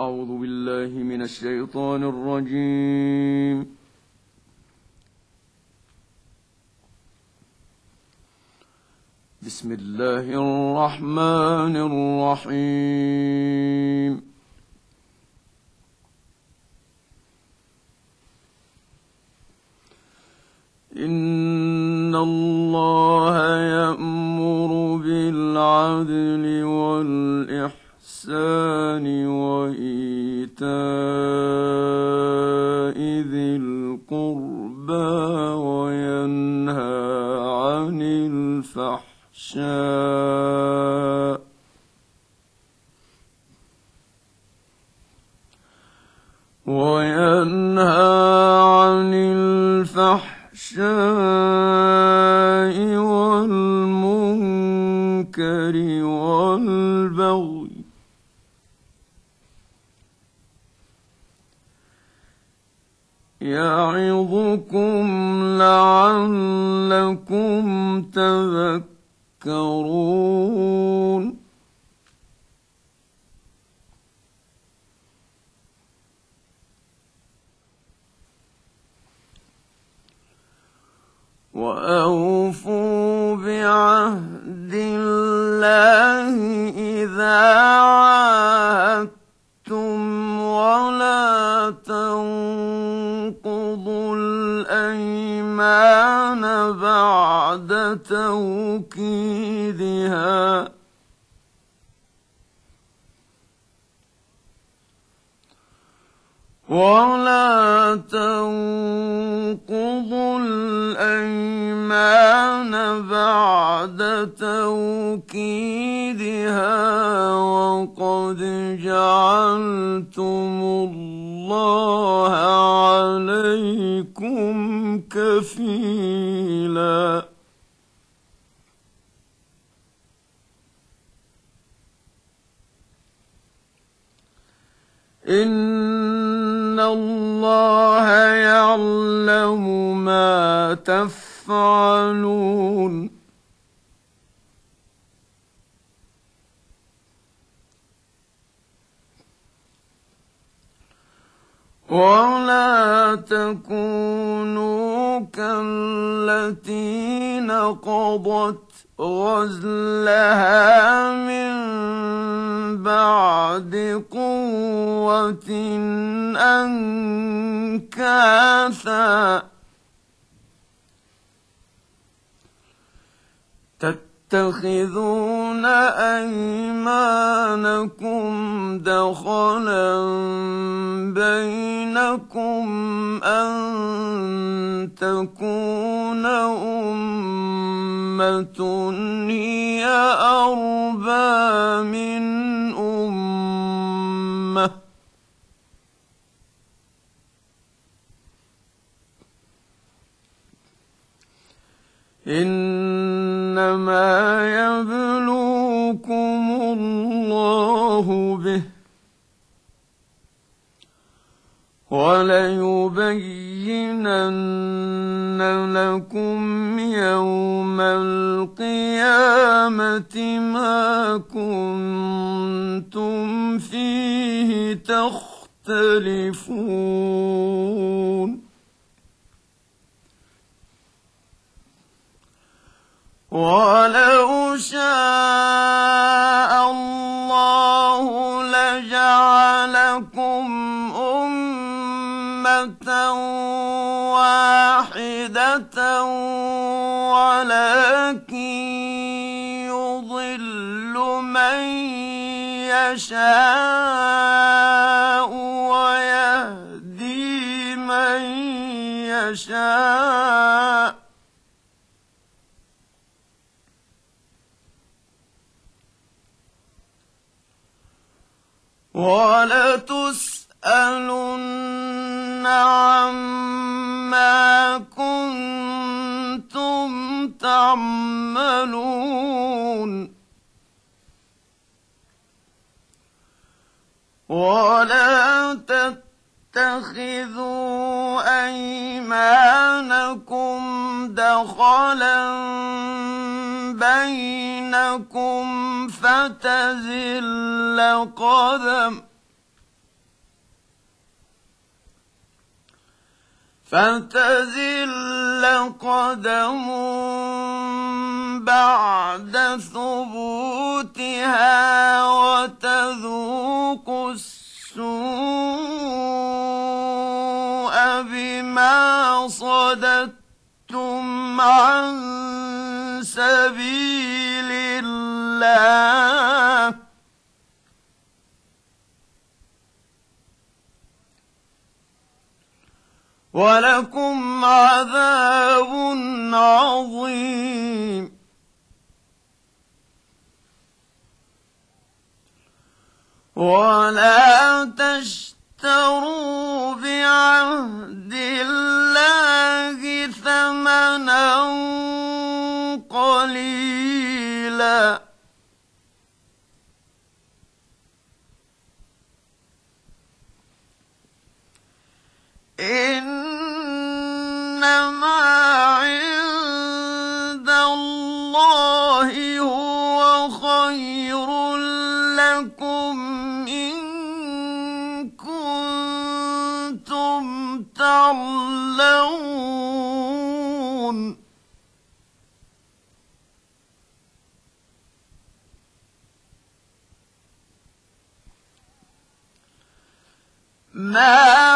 أعوذ بالله من الشيطان الرجيم. بسم الله الرحمن الرحيم. إن الله يأمر بالعدل والإحسان. وإيتاء ذي القربى وينهى عن الفحشاء وينهى عن الفحشاء والمنكر والبغي يعظكم لعلكم تذكرون. وأوفوا بعهد الله إذا عاهدتم ولا تنقضوا الأيمان بعد توكيدها. ولا تنقضوا الأيمان بعد توكيدها. وقد جعلتم إن الله يعلم ما تفعلون ولا تكونوا كالتي نقضت غزلها من بعد قوة أنكاثا. تتخذون أيمانكم دخلا بينكم أن تكون أمة هي أربى من أمة إنما يبلوكم الله به وليبينن لكم يوم القيامة ما كنتم فيه تختلفون. ولكن يضل من يشاء. يعملون. ولا تتخذوا أيمانكم دخلا بينكم فتزل قدم. فتزل قدم بعد ثبوتها وتذوق السوء بما صددتم عن سبيل الله. ولكم عذاب عظيم. ولا تشتروا بعهد الله ثمنا قليلا إنما ما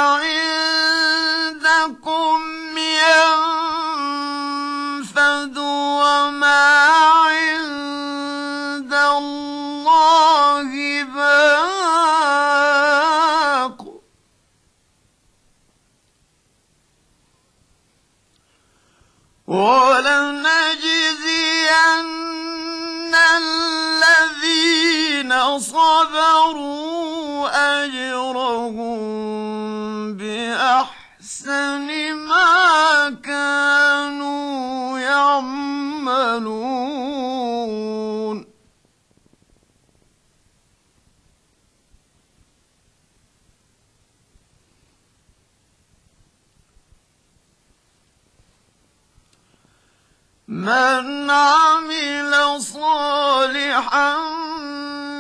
صالحا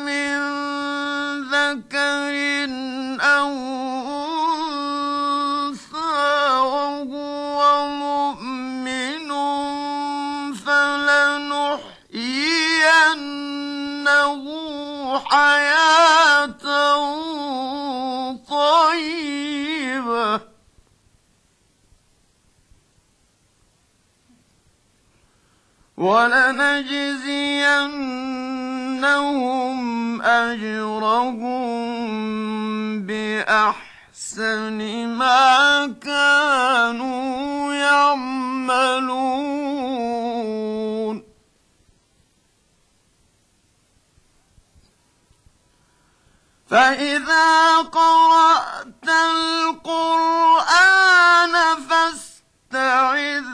من ذكر أو أنثى وهو مؤمن فلنحيينه حياة ولنجزينهم أجرهم بأحسن ما كانوا يعملون. فإذا قرأت القرآن فاستعذ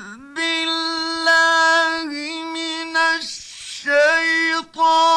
الشيطان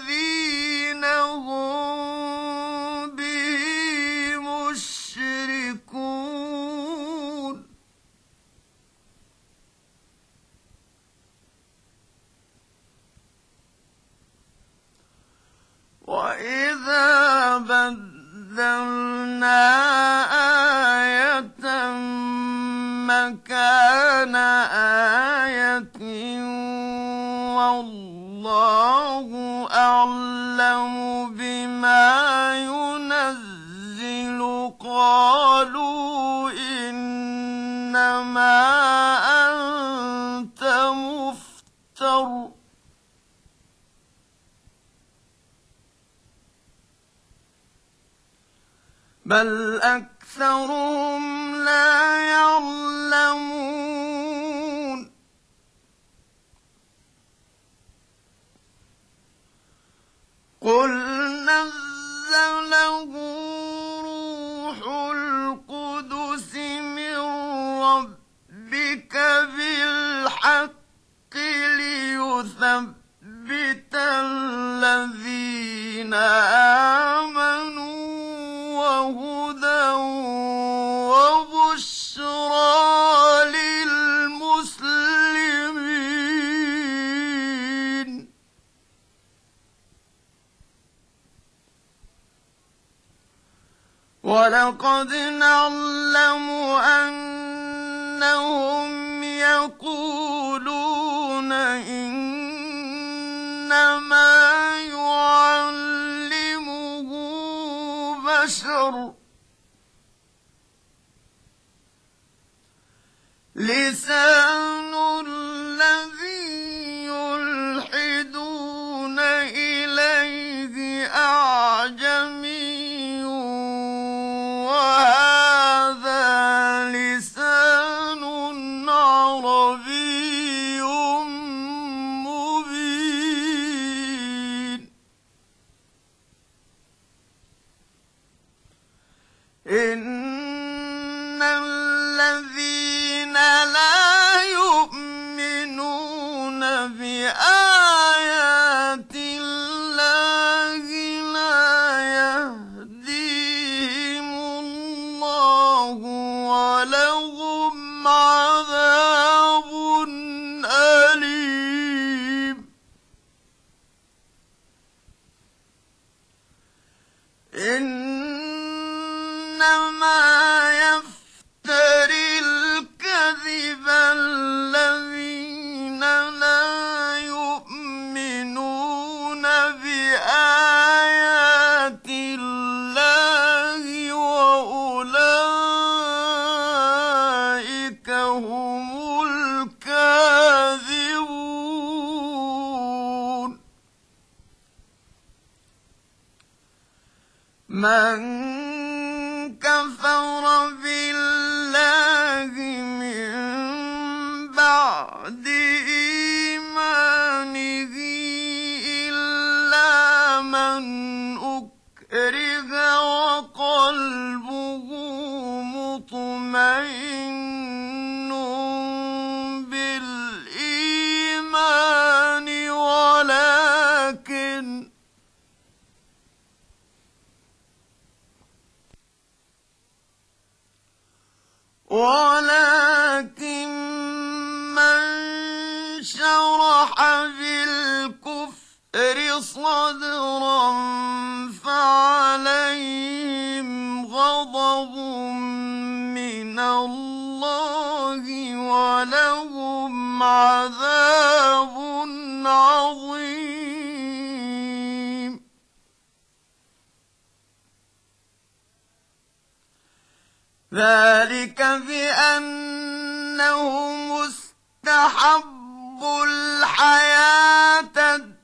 والذين Hola. قد نعلم أنهم يقولون إنما يعلمه بشر. لسان إنما ولكن من شرح بالكفر صدرا فعليهم غضب من الله ولهم عذاب عظيم. ذلك بأنهم استحبوا الحياة الدنيا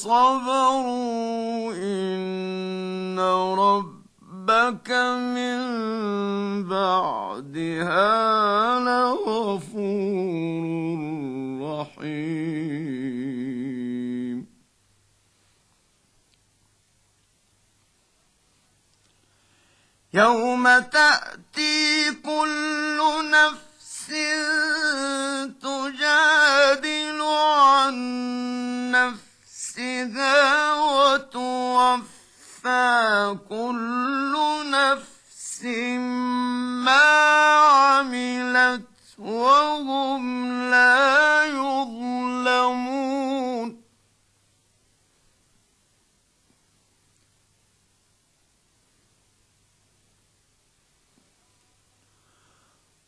وصبروا إن ربك من بعدها لغفور رحيم. يوم تأتي كل نفس تجادل عن وتوفى كل نفس ما عملت وهم لا يظلمون.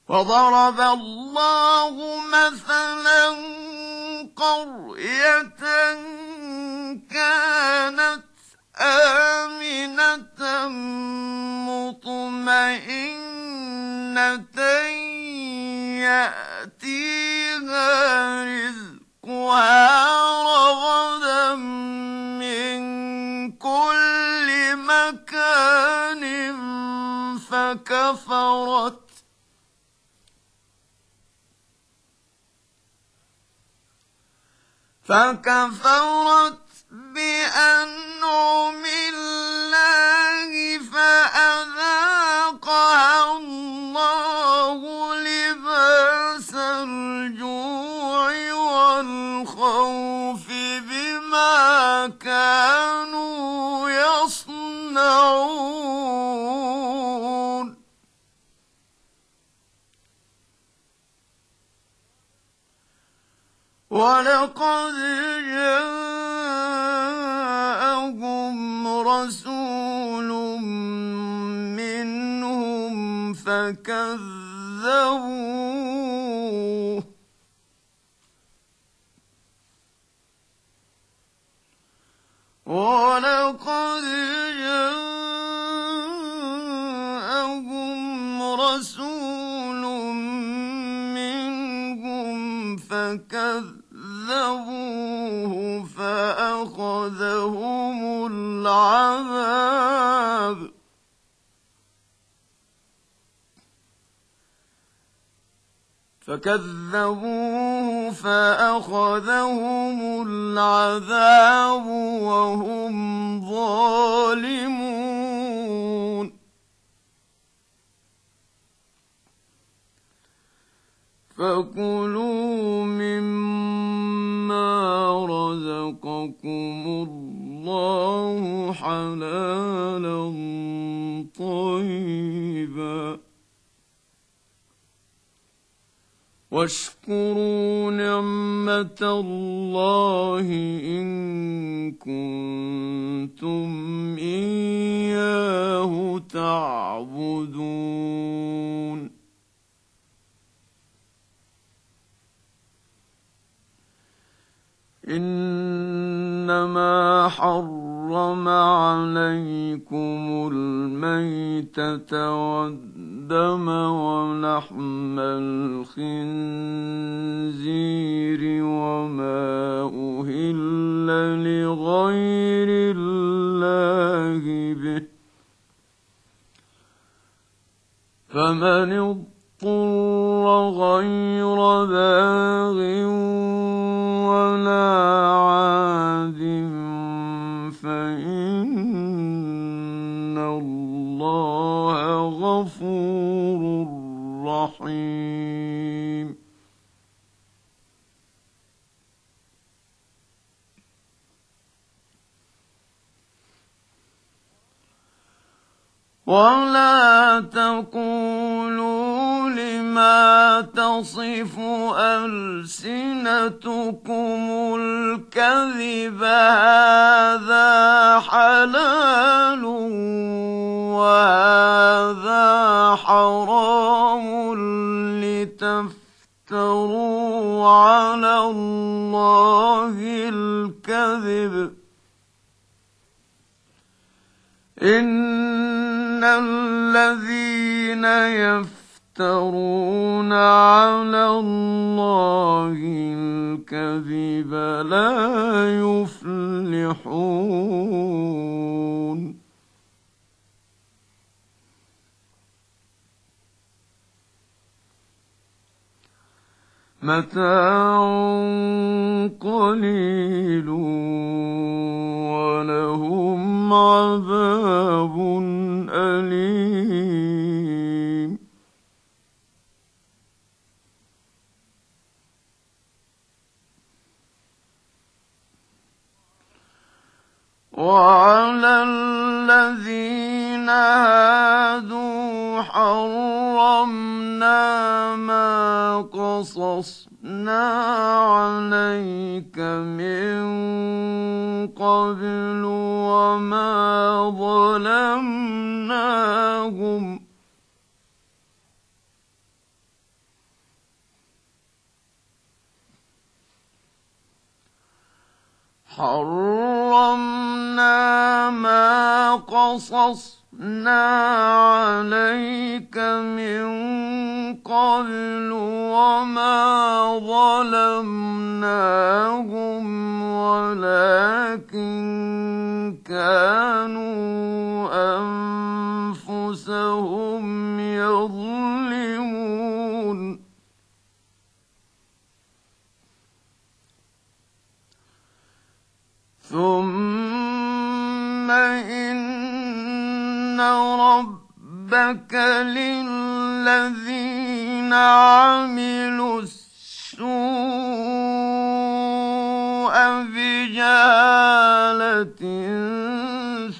وضرب الله مثلا قرية كانت آمنة مطمئنة يأتيها رزقها رغدا من كل مكان فكفرت فكفرت بأنعم الله فأذاقها الله. ولقد جاءهم رسول منهم فكذبوه. ولقد فكذبوه فأخذهم العذاب وهم ظالمون. فكلوا مما رزقكم الله حلالا طيبا. واشكروا نعمة الله إن كنتم إياه تعبدون. إنما حرم عليكم الميتة والدم ولحم الخنزير وما أهل لغير الله به. فمن اضطر غير باغ ولا عاد فإن الله غفور رحيم. ولا تقولوا لما تصف ألسنتكم الكذب هذا حلال وهذا حرام لتفتروا على الله الكذب إن الذين يفترون على الله الكذب لا يفلحون. متاع قليل ولهم عذاب أليم. وعلى الذين هادوا حرمنا ما قصصنا عليك من قبل وما ظلمناهم حرمنا ما قصصنا عليك من قبل وما ظلمناهم ولكن كانوا انفسهم يظلمون ثم ربك للذين عملوا السوء بجهالة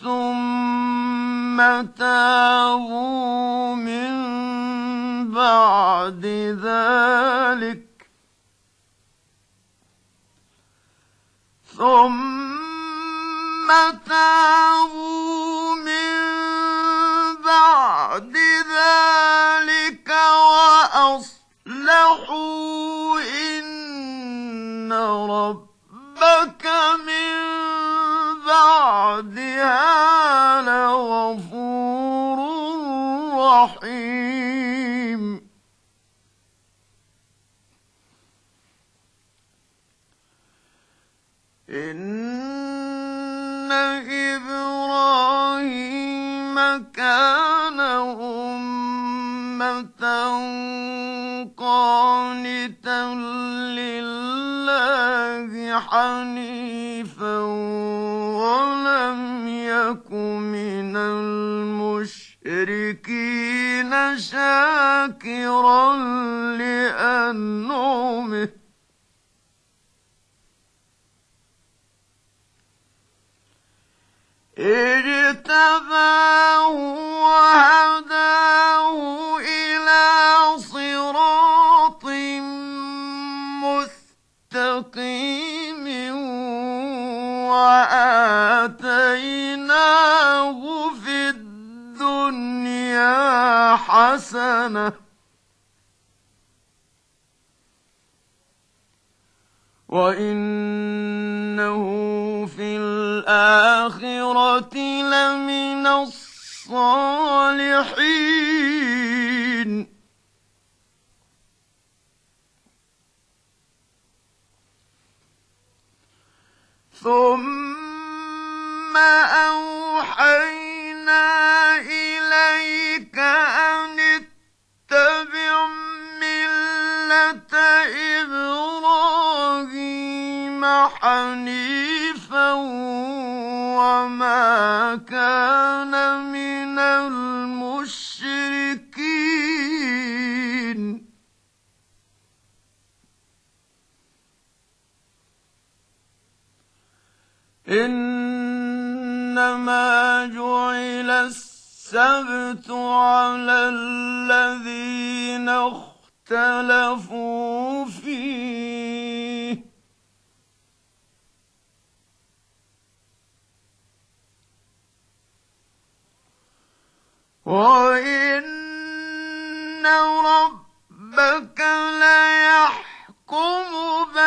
ثم تابوا من بعد ذلك ثم تابوا ربك من بعدها حنيفا ولم يك من المشركين شاكرا لأنعمه. اجتباه وهداه حسنة. وإنه في الآخرة لمن الصالحين. ثم أوحينا وما كان من المشركين. إنما جعل السبت على الذين اختلفوا فيه وإن ربك ليحكم بينهم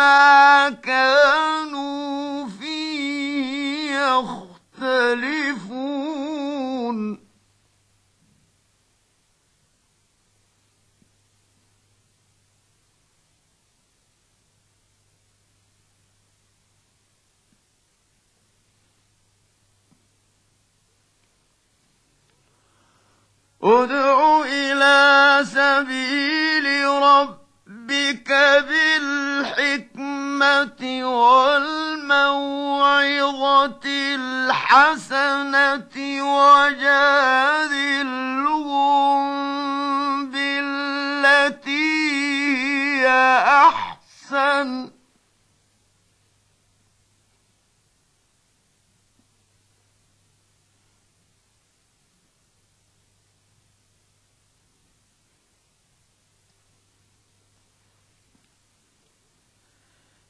فيما كانوا فيه يختلفون. ادع إلى سبيل ربك بالحكمه والموعظة الحسنة وجادلهم بالتي هي أحسن.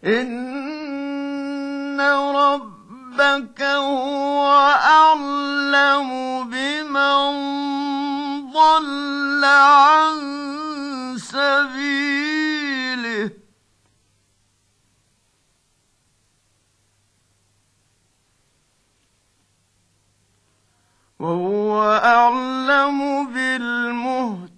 إن ربك هو أعلم بمن ضل عن سبيله وهو أعلم بالمهتدين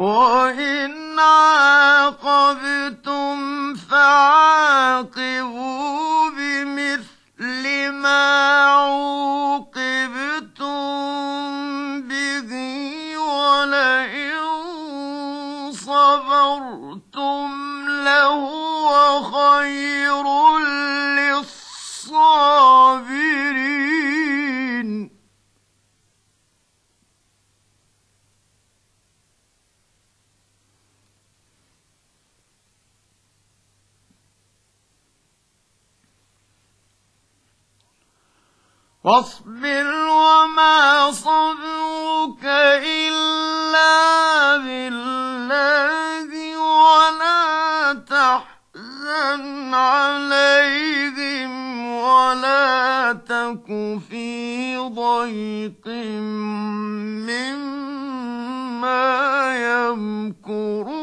وإن عاقبتم فعاقبوا بمثل ما عوقبتم به ولئن صبرتم لهو خير واصبر وما صبرك إلا بالله ولا تحزن عليهم ولا تك في ضيق مما يمكرون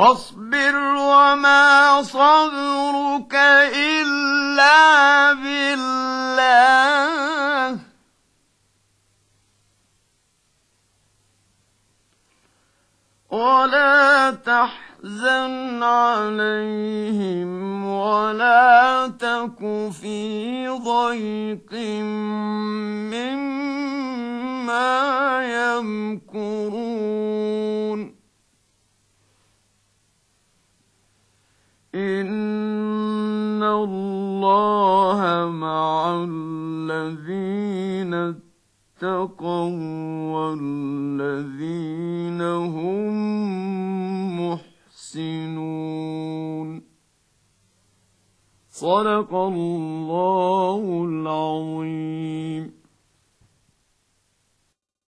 واصبر وما صبرك إلا بالله. ولا تحزن عليهم ولا تك في ضيق مما يمكرون. إن الله مع الذين اتقوا والذين هم محسنون. صدق الله العظيم.